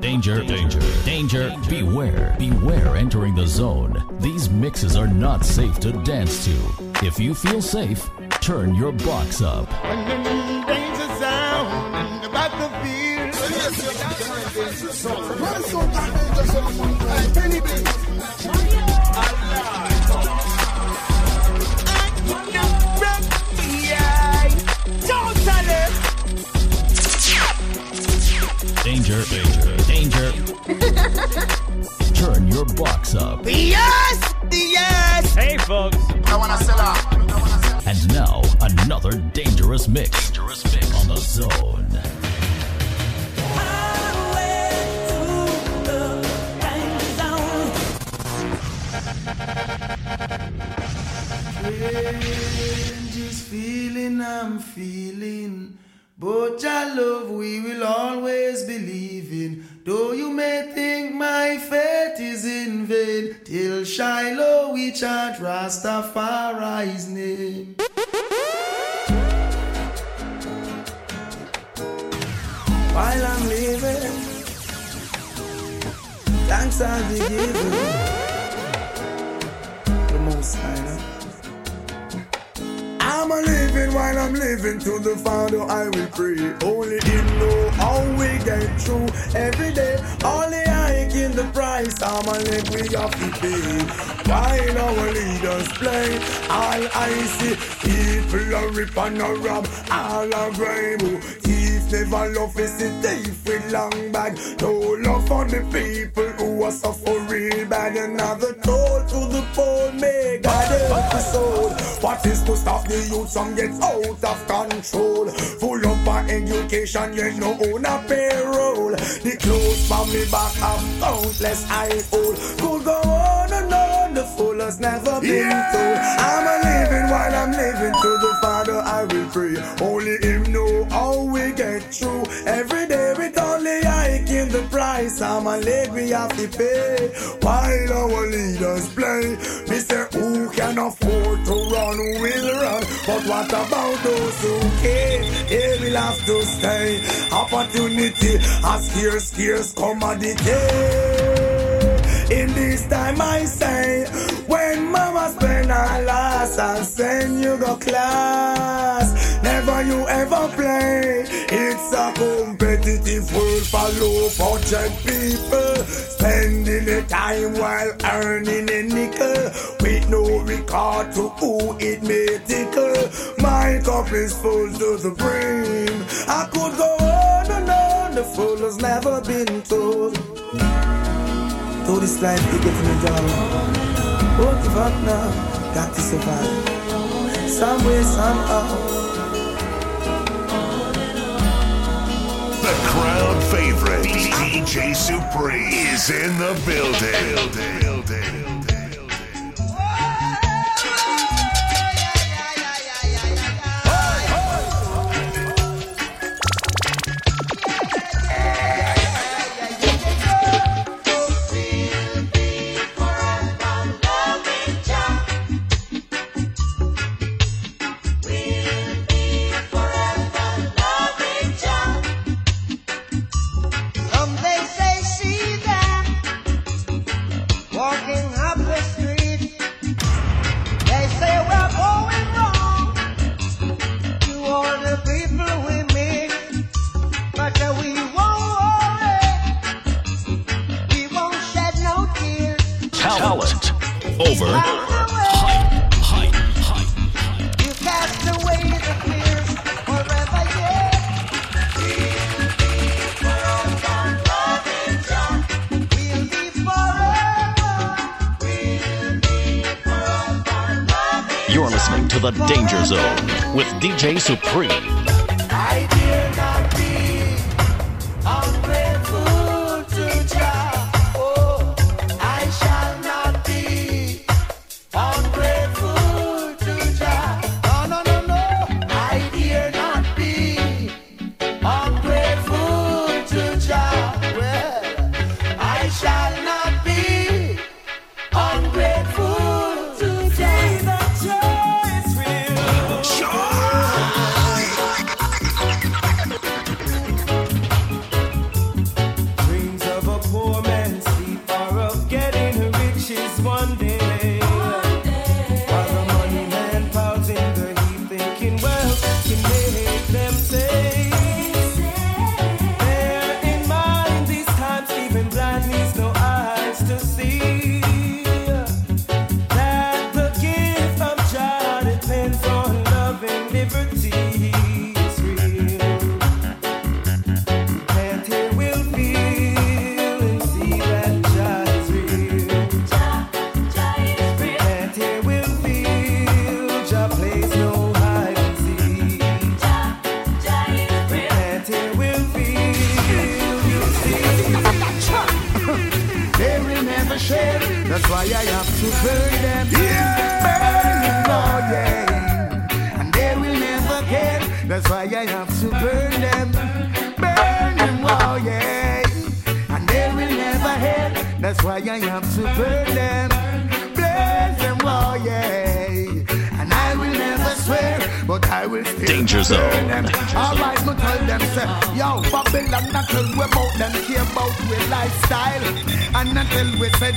Danger, danger, danger, beware, beware entering the zone. These mixes are not safe to dance to. If you feel safe, turn your box up. Danger, danger, danger. Turn your box up. Yes! Yes! Hey, folks. I wanna sell out. And now, another dangerous mix. Dangerous mix on the zone. Strangest feeling I'm feeling. But your love we will always believe in. Though you may think my faith is in vain, till Shiloh we chant Rastafari's name. While I'm living, thanks I'll be given. The most know. I'm a living while I'm living to the Father I will pray. Only Him know how we get through every day. Only I in the price. I'm a leg we have to pay. While our leaders play, all I see people are rip and a rob, all are grave. Never love is a thief with long bag. No love for the people who are suffering bad. Another toll to the poor, may God help the soul. What is to stop the youth from get out of control? Full up on education, yet no own a payroll. The clothes from me back have countless eye hole. Could go on and on, the fool has never been told. I'm a living while I'm living to the Father I will pray. Only Every day with only I in the price. I'm a we have to pay. While our leaders play, me say who can afford to run will run. But what about those who can't? They will have to stay. Opportunity, a scarce, scarce commodity. In this time I say, when mama spend her last, I send you go class. Never you ever play. It's a competitive world for low budget people. Spending the time while earning a nickel. With no regard to who it may tickle. My cup is full to the brim. I could go on and on. The fool has never been told. Though this life they get me down. Won't give up now. Got to survive. Some way, somehow. The crowd favorite, DJ Supreme, is in the building. Some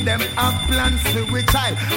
them have plans to we.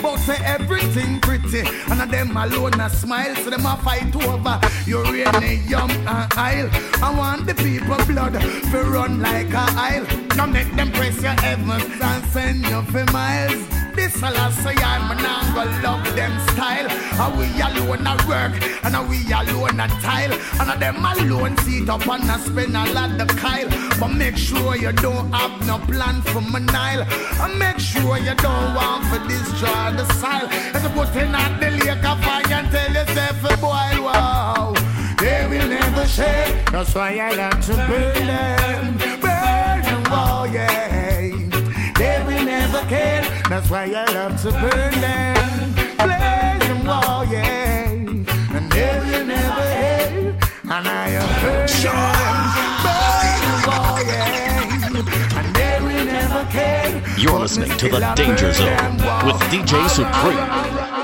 But say everything pretty, and of them alone a smile. So them a fight over uranium and oil. I want the people blood to run like a aisle. Now make them press your heavens and send you for miles. This a last say I'm not gonna love them style. And we alone a work, and we alone a tile. And them alone sit up and a spend a lot of kyle. But make sure you don't have no plan for my Nile. And make sure you don't want to destroy the style. And put in at the lake of fire and tell yourself oh, a boil, wow. They will never share. That's why I like to burn them. Burn them, oh yeah. They will never care. That's why I love to burn them. Blaze them, oh yeah. And they will never hate. And I have burn them. Burn them, yeah. And they will never care. You're listening to the Danger Zone with DJ Supreme.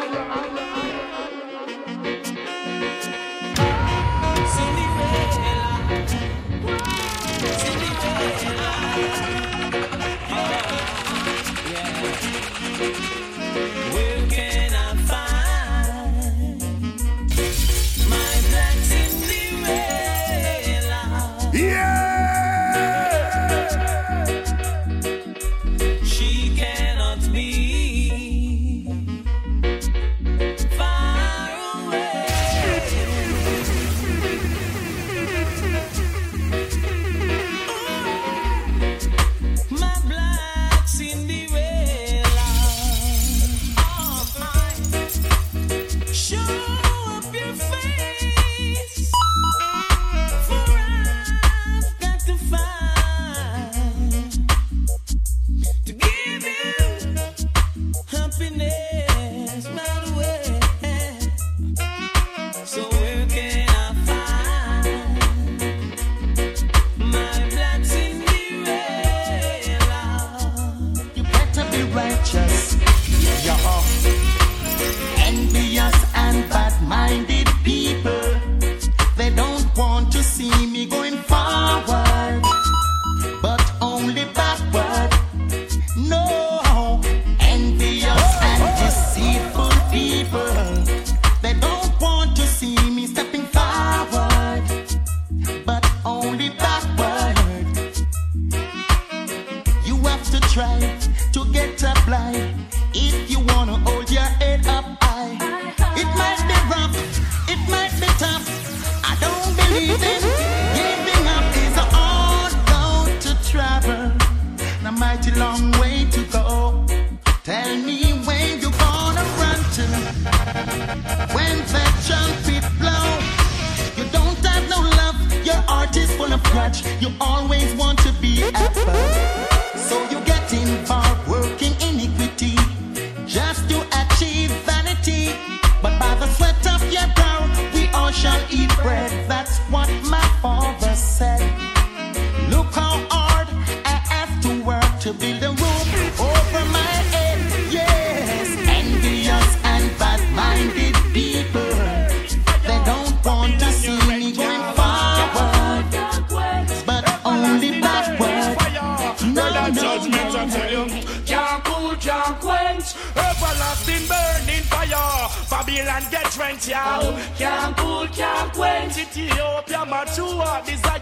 Babylon get rent, yo. Oh, can't cool, can't quench. Ethiopia, mature desire.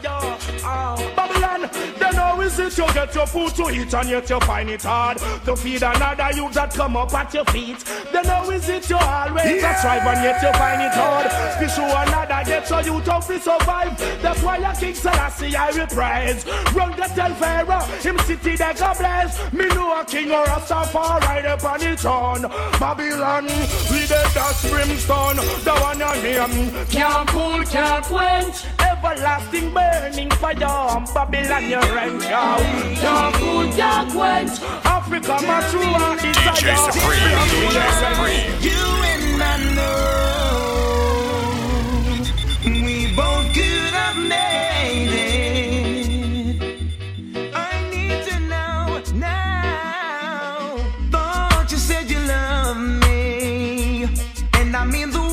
Oh, Babylon, they know is it you get your food to eat and yet you find it hard to feed another youth that come up at your feet. They know is it you always yeah. strive and yet you find it hard. to show another get so you to free survive. That's why your King Selassie I reprise. Run the tell Pharaoh, him city that God bless. Me know a king or a safari right upon his throne. Babylon, dead, that's brimstone. The one on him can't cool, can't quench. Everlasting burning fire, Babylon your wrench out. Can't cool, can't quench. Africa, my true heart is a DJ Supreme, DJ Supreme. You and I know. I mean the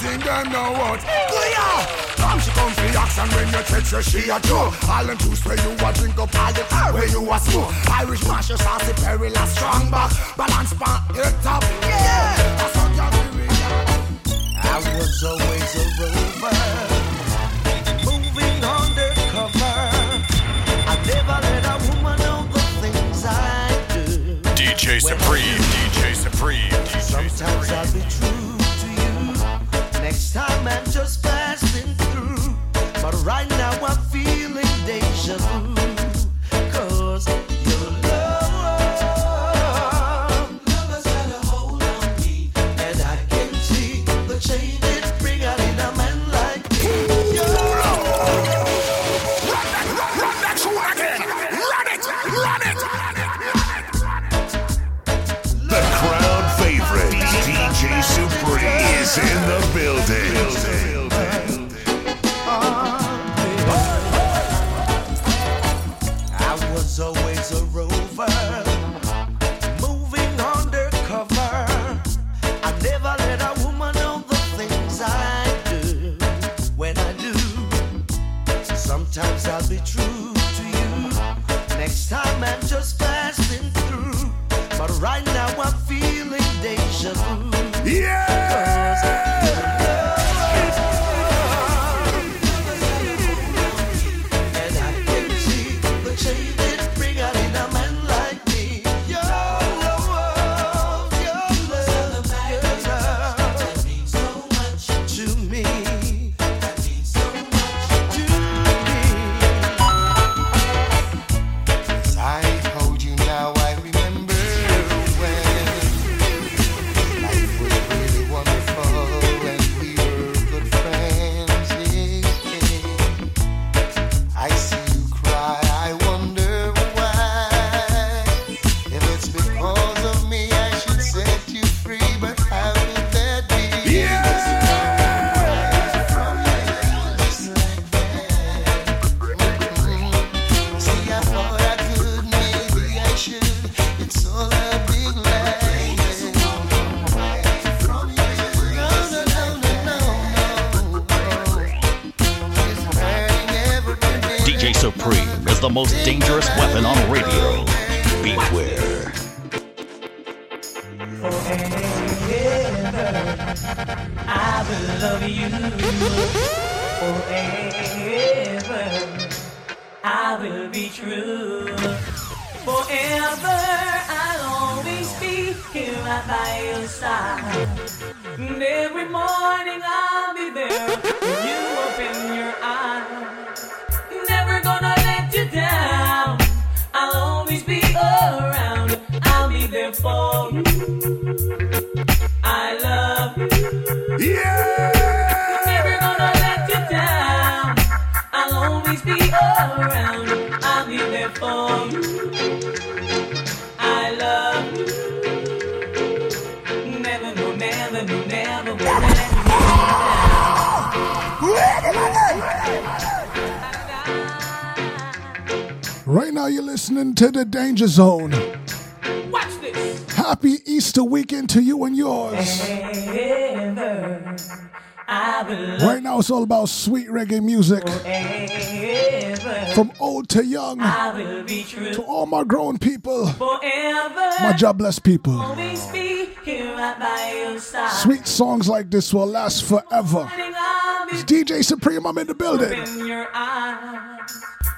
them know what. Come she come for when you touch her she a. All them juice where you a drink up, all the car where you a smoke. Irish mash strong back, balance pan top. Yeah. I was always a rover, moving undercover. I never let a woman know the things I do. DJ Supreme, DJ Supreme, DJ Supreme. Sometimes I be true next time I'm just passing through. But right now I'm feeling deja vu. Listening to the Danger Zone. Watch this. Happy Easter weekend to you and yours. Ever, I will love Right now, it's all about sweet reggae music ever. from old to young. I will be true To all my grown people, forever. my jobless people. Always be here right by your side. Sweet songs like this will last forever. Morning I'll be It's DJ Supreme, I'm in the building.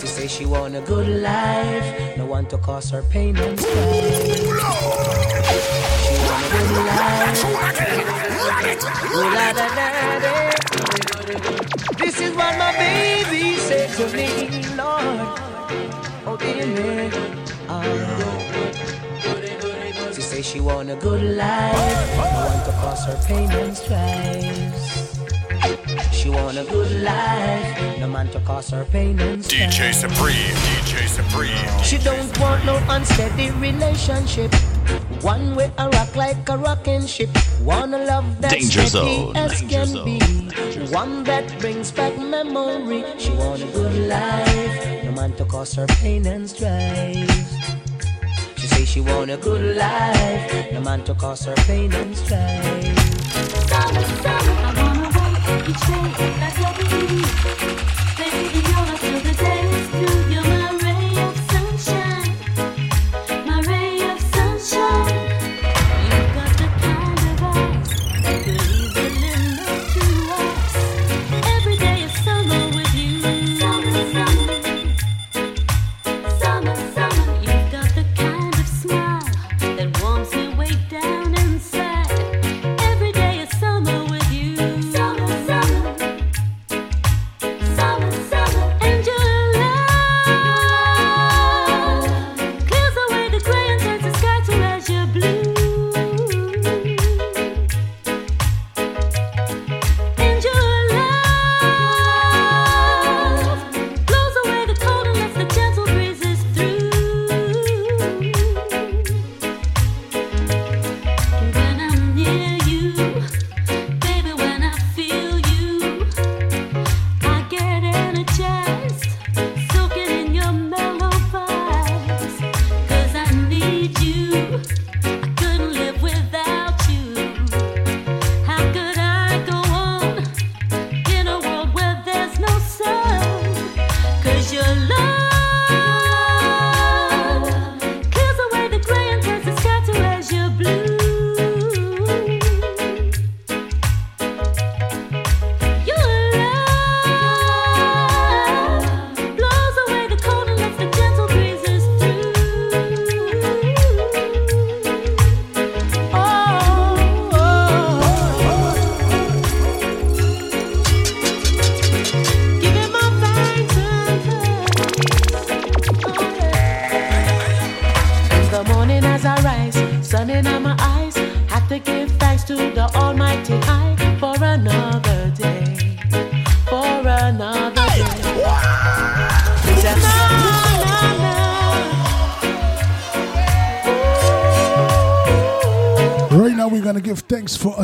She say she want a good life, no one to cause her pain and strife. She want a good life. This is what my baby said to me, Lord. Oh, me. Oh. She say she want a good life, no one to cause her pain and strife. She want a good life, no man to cause her pain and strife. DJ Supreme, DJ Supreme. She don't want no unsteady relationship. One way a rock like a rocking ship. Want a love that's Danger steady zone, as danger can zone, be. danger One that brings back memory. She want a good life. No man to cause her pain and strife. She say she want a good life. No man to cause her pain and strife. Summer, summer, I wanna wait each day.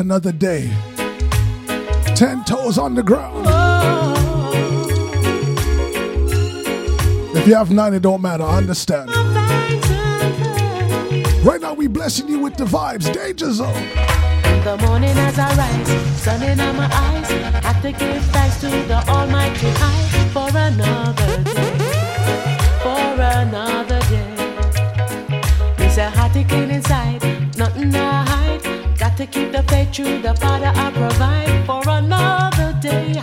Another day. Ten toes on the ground. If you have nine, it don't matter. I understand. Right now, we blessing you with the vibes. Danger zone. In the morning as I rise, sun in my eyes, have to give thanks to the Almighty High for another day, for another day. It's a heart aching inside, true, the Father I provide for another day,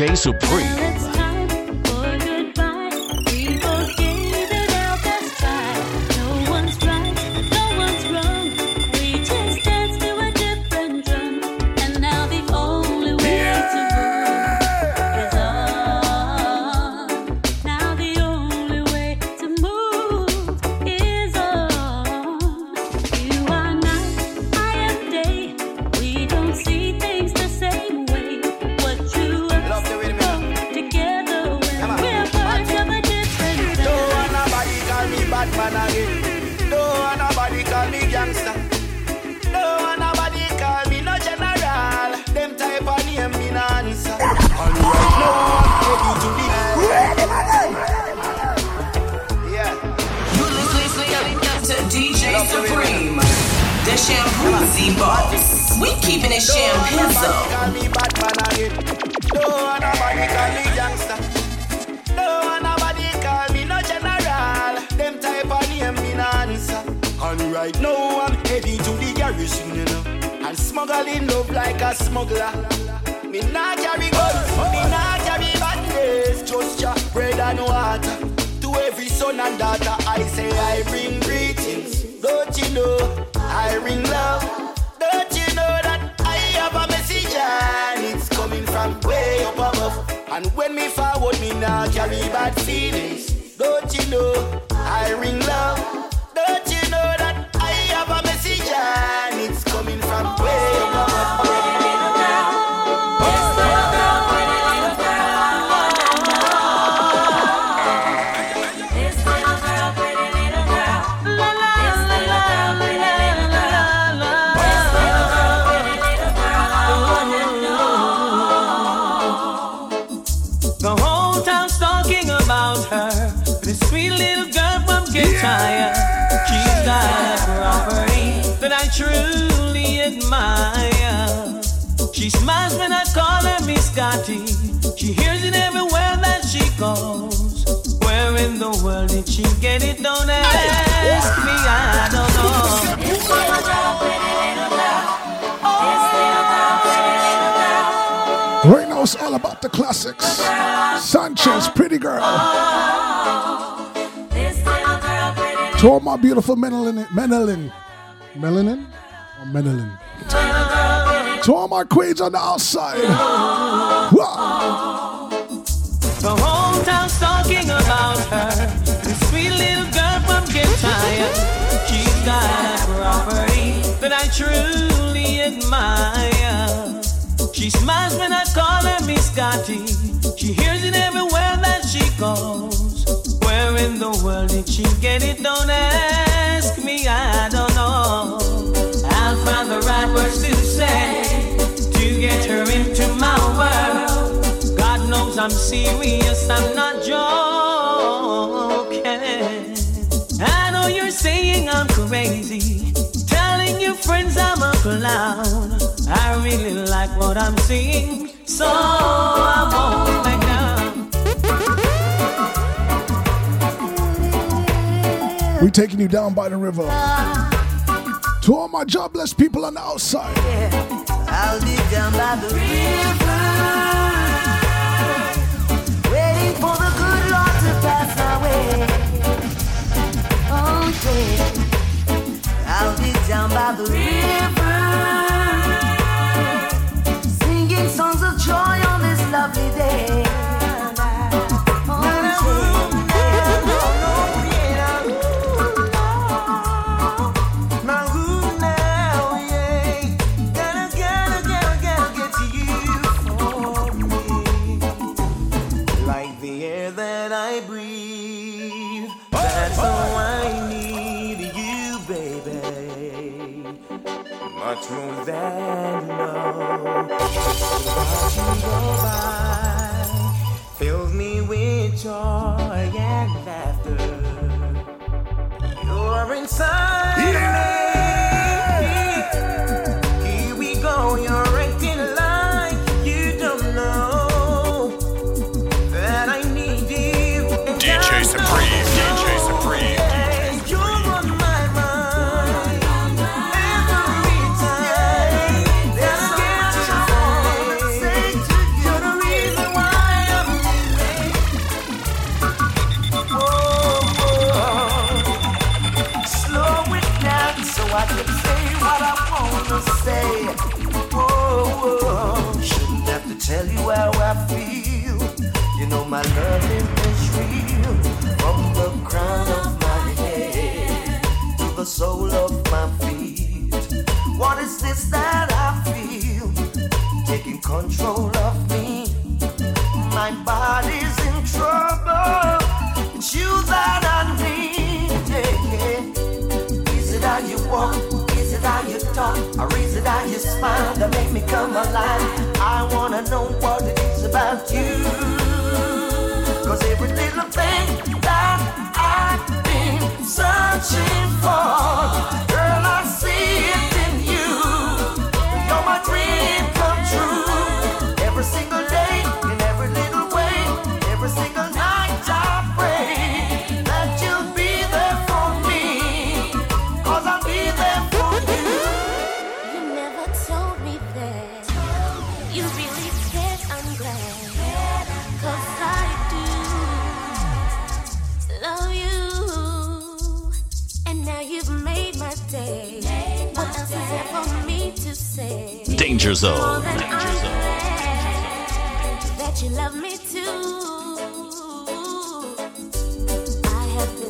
Supreme. Truly admire. She smiles when I call her Miss Scotty. She hears it everywhere that she goes. Where in the world did she get it? Don't ask me, I don't know. Right now, it's all about the classics. Sanchez, pretty girl. To all my beautiful melanin, melanin, melanin, or melanin. To all my queens on the outside. Wow. The whole town's talking about her. This sweet little girl from Kintyre. She's got a property that I truly admire. She smiles when I call her Miss Scotty. She hears it everywhere that she goes. Where in the world did she get it? Don't ask me, I don't know. I'll find the right words to say to get her into my world. God knows I'm serious, I'm not joking. I know you're saying I'm crazy, telling your friends I'm a clown. I really like what I'm seeing, so I won't back down. Taking you down by the river. To all my jobless people on the outside. I'll be down by the river, waiting for the good Lord to pass my way. Oh yeah, I'll be down by the river, singing songs of joy on this lovely day. Much more than love. Watching go by fills me with joy and laughter. You're inside me. My love in the From the crown of my head to the sole of my feet. What is this that I feel? Taking control of me. My body's in trouble. It's you that I need. You talk? It how you smile that make me come alive? I wanna know what it is about you. Cause every little thing that I've been searching for, Danger Zone. Danger Zone. that you love me too. I have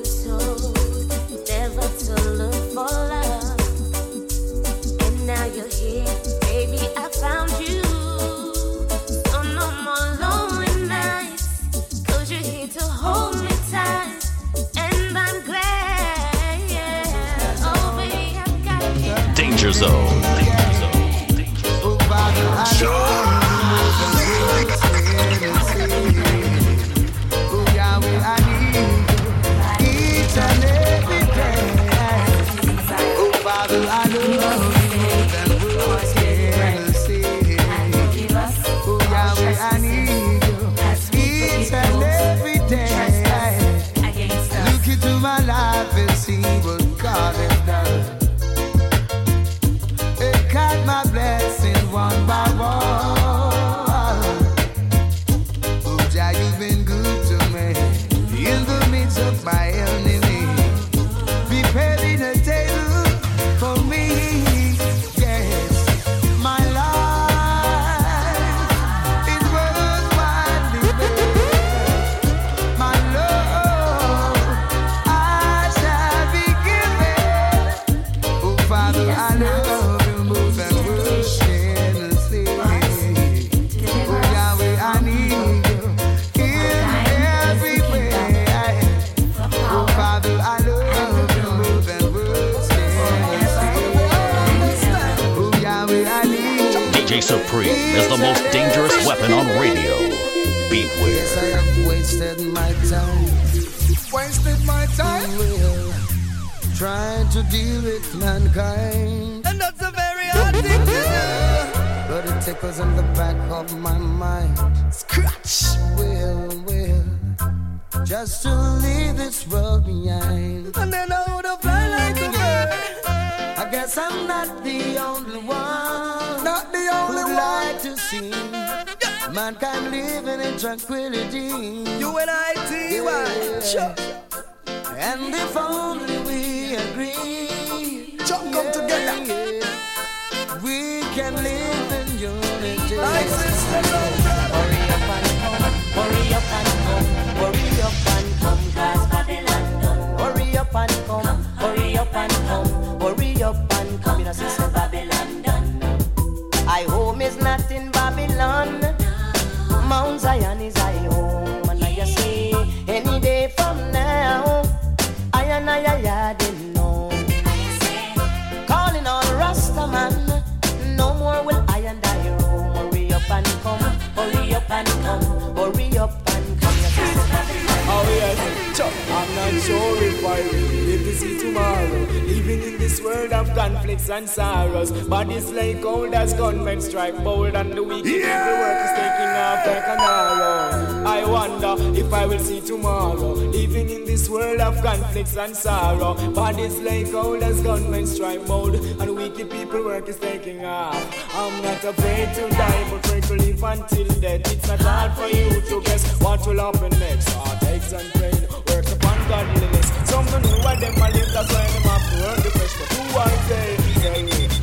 trying to deal with mankind. And that's a very hard thing to do. But it tickles in the back of my mind. Scratch! Will, well. Just to leave this world behind. And then I would have fly like a bird. I guess I'm not the only one. Not the only who'd one. like to see mankind living in tranquility. You and I, T.Y. Sure. And if only we agree, Jump come together. yeah, we can live in unity. My sister, Hurry up and come, hurry up and come, hurry up and come, cause Babylon done. Hurry up and come, hurry up and come, hurry up and come, you know, sister Babylon done. I home is not in Babylon. Mount Zion is I home. Chuck. I'm not sure if I will live to see tomorrow. Living in this world of conflicts and sorrows. Bodies like old as gunmen strike bold, and the weak people work is taking off like an arrow. I wonder if I will see tomorrow. Living in world of conflicts and sorrow. Bodies like old as gunmen strike bold, and wicked people work is taking off. I'm not afraid to die, but afraid to live until death. It's not hard for you to guess what will happen next. Heartaches and pain work upon godliness. Some don't know why them a live, that's why them have to earn the flesh. But who are they?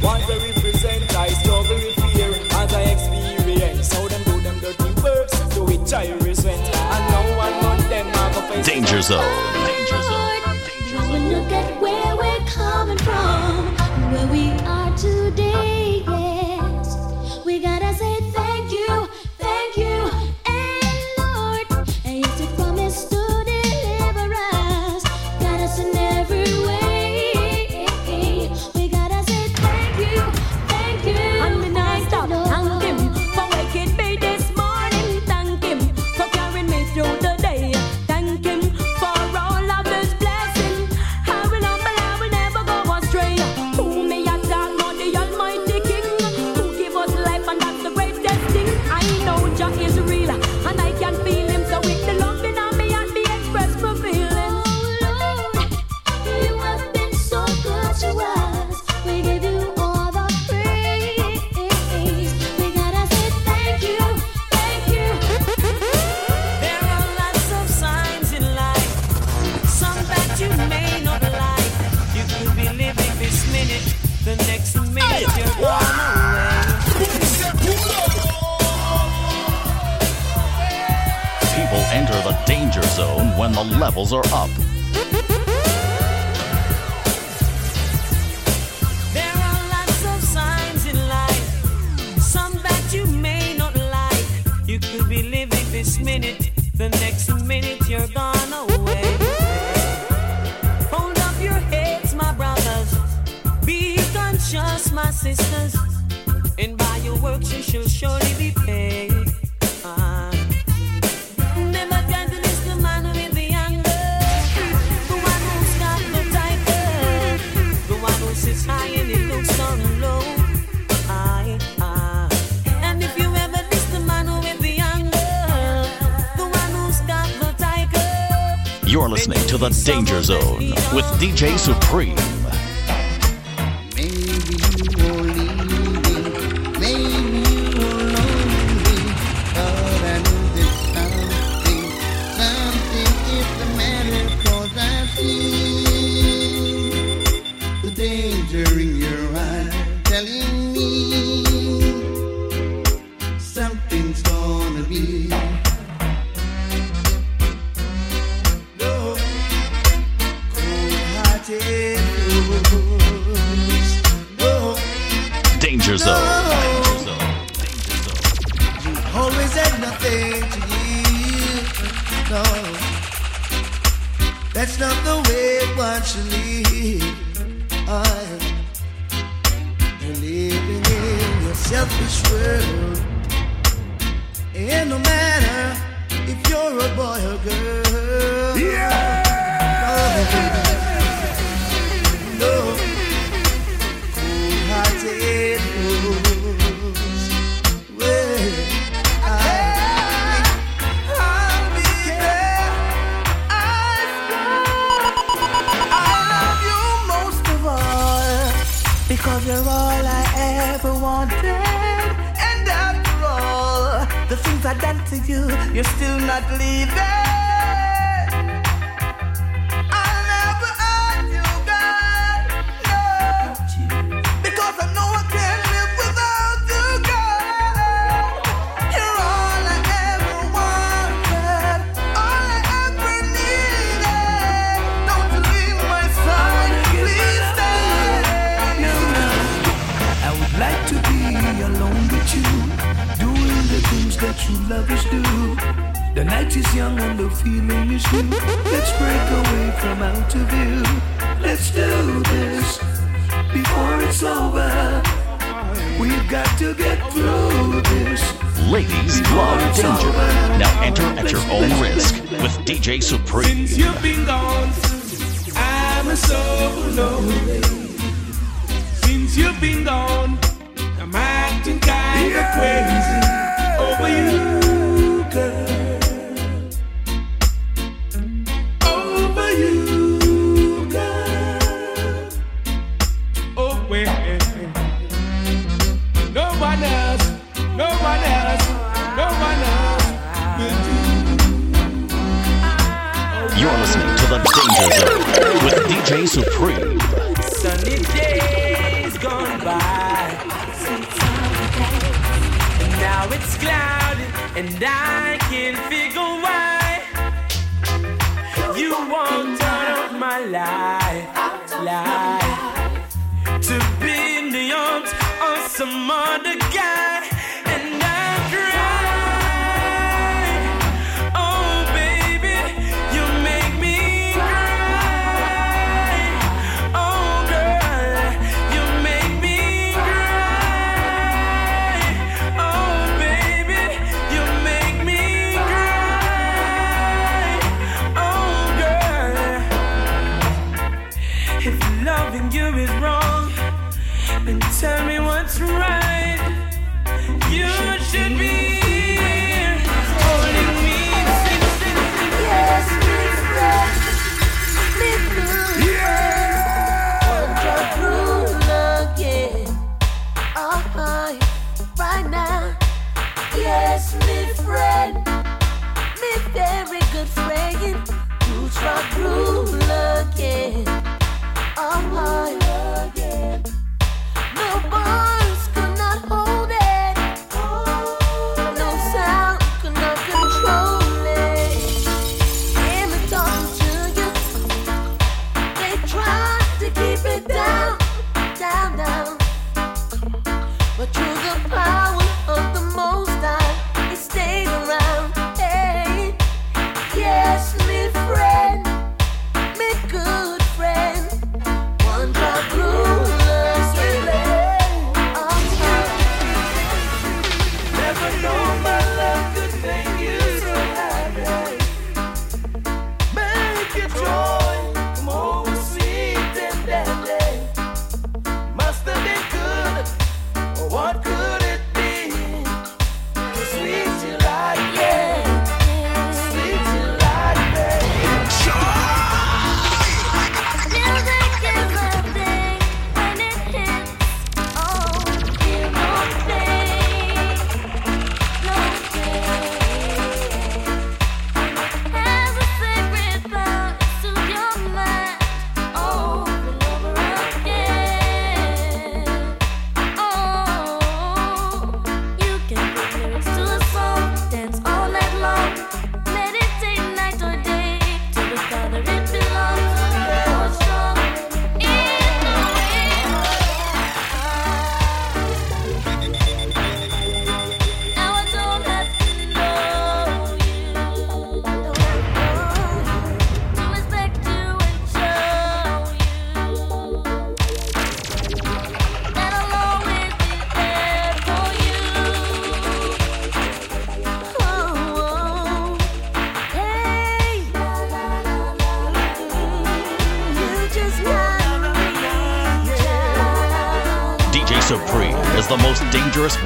Once they represent, I struggle with fear as I experience. How them do them dirty works, to which I a face. Danger Zone. Danger Zone. We look at where we're coming from, where we are today. When the levels are up. Minute, the next minute you're gone away. Hold up your heads, my brothers. Be conscious, my sisters. And by your works you shall surely be listening to the Danger Zone with DJ Supreme. Living in your selfish world, and no matter if you're a boy or girl. to you. You're still not leaving. do. The night is young and the feeling is new. Let's break away from out of view. Let's do this before it's over. We've got to get through this. Ladies love danger. Over. Now enter at your own risk with DJ Supreme. Since you've been gone, I'm. Since you've been gone, I'm acting kind of yeah. crazy over you.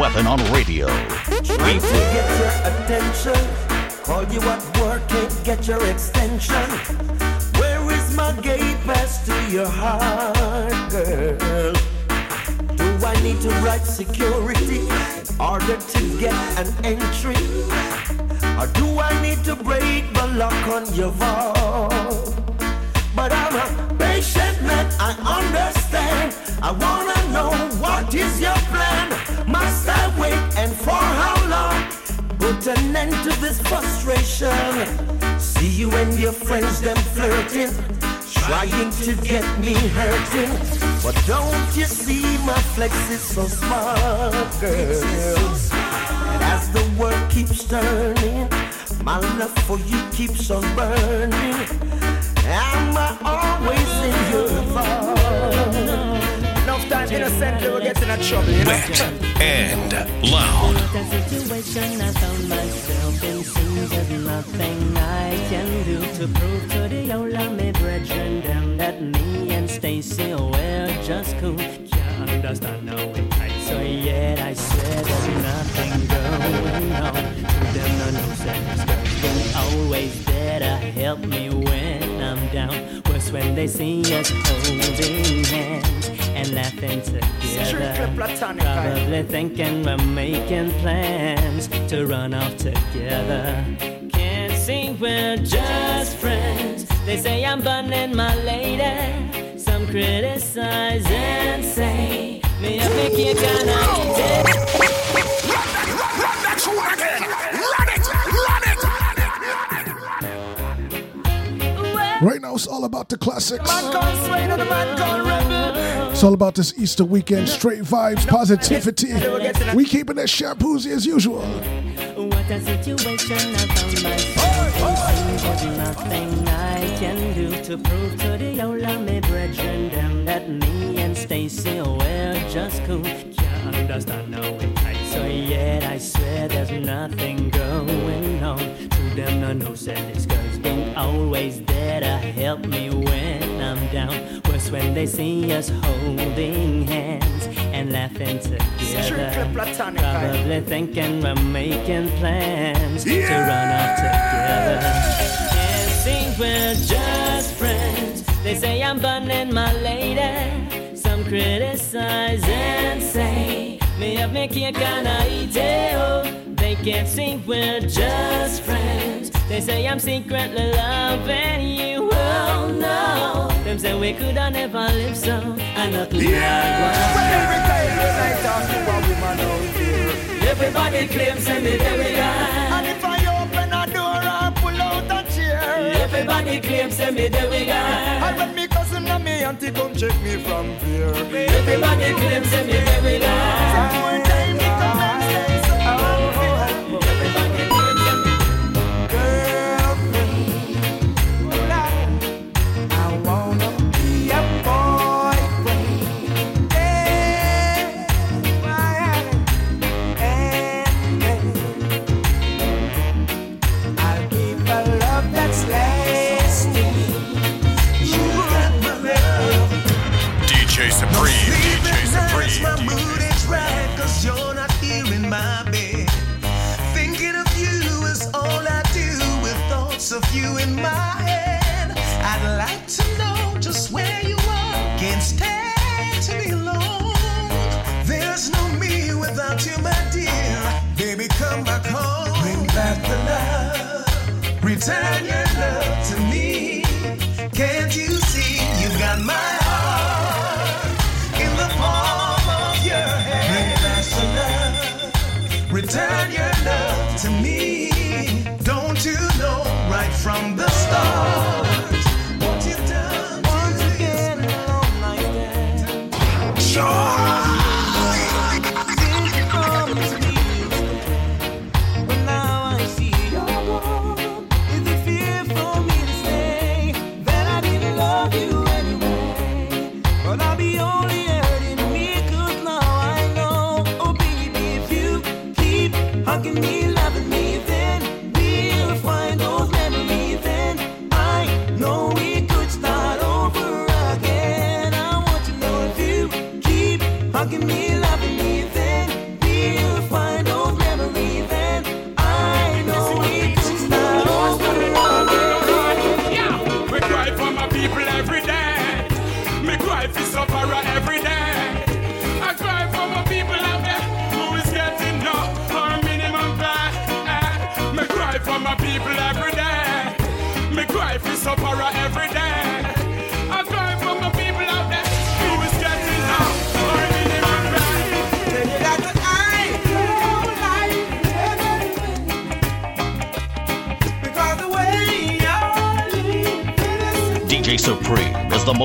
weapon on radio. Get your attention. Call you at work, get your extension. Where is my gate pass to your heart, girl? Do I need to write security in order to get an entry? Or do I need to break the lock on your vault? But I'm a patient man, I understand. I wanna know what is your plan, master an end to this frustration. See you and your friends, them flirting, trying to get me hurting. But don't you see my flex is so smart, girl? And as the world keeps turning, my love for you keeps on burning. Am I always in your thoughts? Enough time innocently we get in trouble, you know? Wet and loud. What a situation I found myself in Seems there's nothing I can do To prove to the old of me brethren them That me and Stacy we're just cool Can't understand how we tight So yet I swear there's nothing going on To them no no sense always there to help me when I'm down When they see us holding hands And laughing together Probably thinking we're making plans to run off together. Can't see we're just friends. They say I'm burning my lady. Some criticize and say me a make you gonna Right now, it's all about the classics. Man called Swain and the man called Rebel. It's all about this Easter weekend, straight vibes, positivity. We keeping it shampoozy as usual. What a situation I found myself in. There's nothing I can do to prove to the old of me brethren them that me and Stacy we're just cool. Can't understand how we tight, so yet I swear there's nothing going on. Them, no no said this girl's been always there to help me when I'm down. Worse when they see us holding hands and laughing together. Probably thinking we're making plans to run off together. Can't see we're just friends. They say I'm burning my lady. Some criticize and say me have me cake and I they can't see we're just friends. They say I'm secretly loving you. Oh no, them say we could have never live so. And nothing like Every time when I talk to a woman out there, Everybody claims and we are. and if I open a door and pull out a chair, Everybody claims and me there we and when me cousin and me auntie come check me from here, Everybody claims and me there we. Some more time me come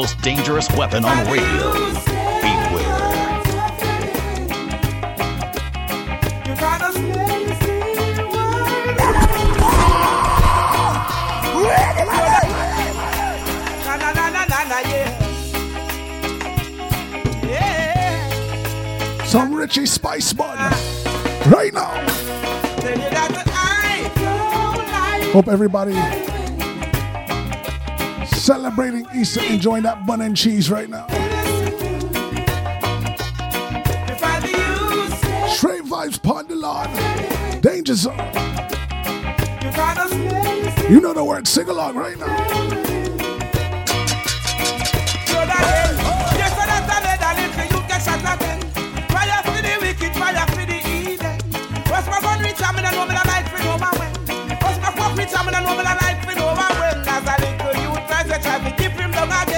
most dangerous weapon on radio. Beware. You gotta stay still. Na na na na na na yeah. Yeah. Some Richie Spice Bun. Right now. Tell you that I don't like Hope everybody celebrating Easter, enjoying that bun and cheese right now. Straight vibes, pond the lawn. Danger zone. You know the word. Sing along right now. I'm in a know me to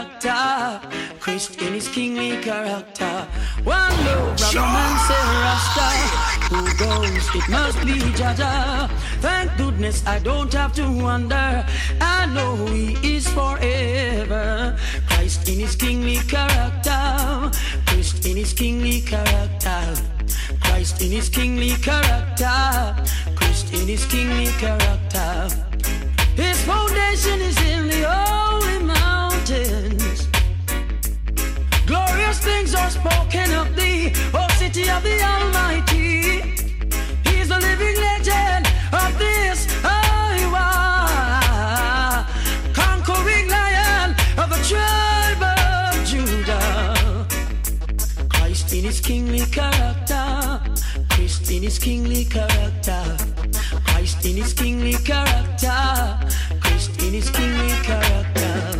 character. Christ in his kingly character. One low brother man say Rasta. Who goes? It must be Jah Jah. Thank goodness I don't have to wonder. I know he is forever. Christ in his kingly character. Christ in his kingly character. Christ in his kingly character. Christ in his kingly character. His foundation is in the holy mountains. Things are spoken of thee, O city of the Almighty. He's the living legend of this Iowa, conquering lion of the tribe of Judah. Christ in his kingly character, Christ in his kingly character, Christ in his kingly character, Christ in his kingly character.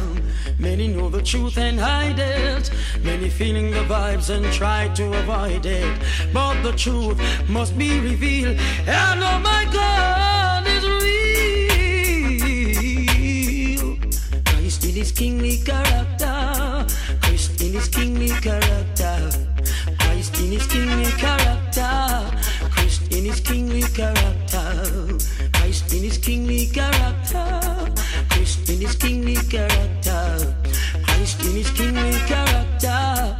Many know the truth and hide it. Many feeling the vibes and try to avoid it. But the truth must be revealed. I know oh my God is real. Christ in his kingly character. Christ in his kingly character. Christ in his kingly character. Christ in his kingly character. Christ in his kingly character. Christ in his kingly character. Christ in his kingly character.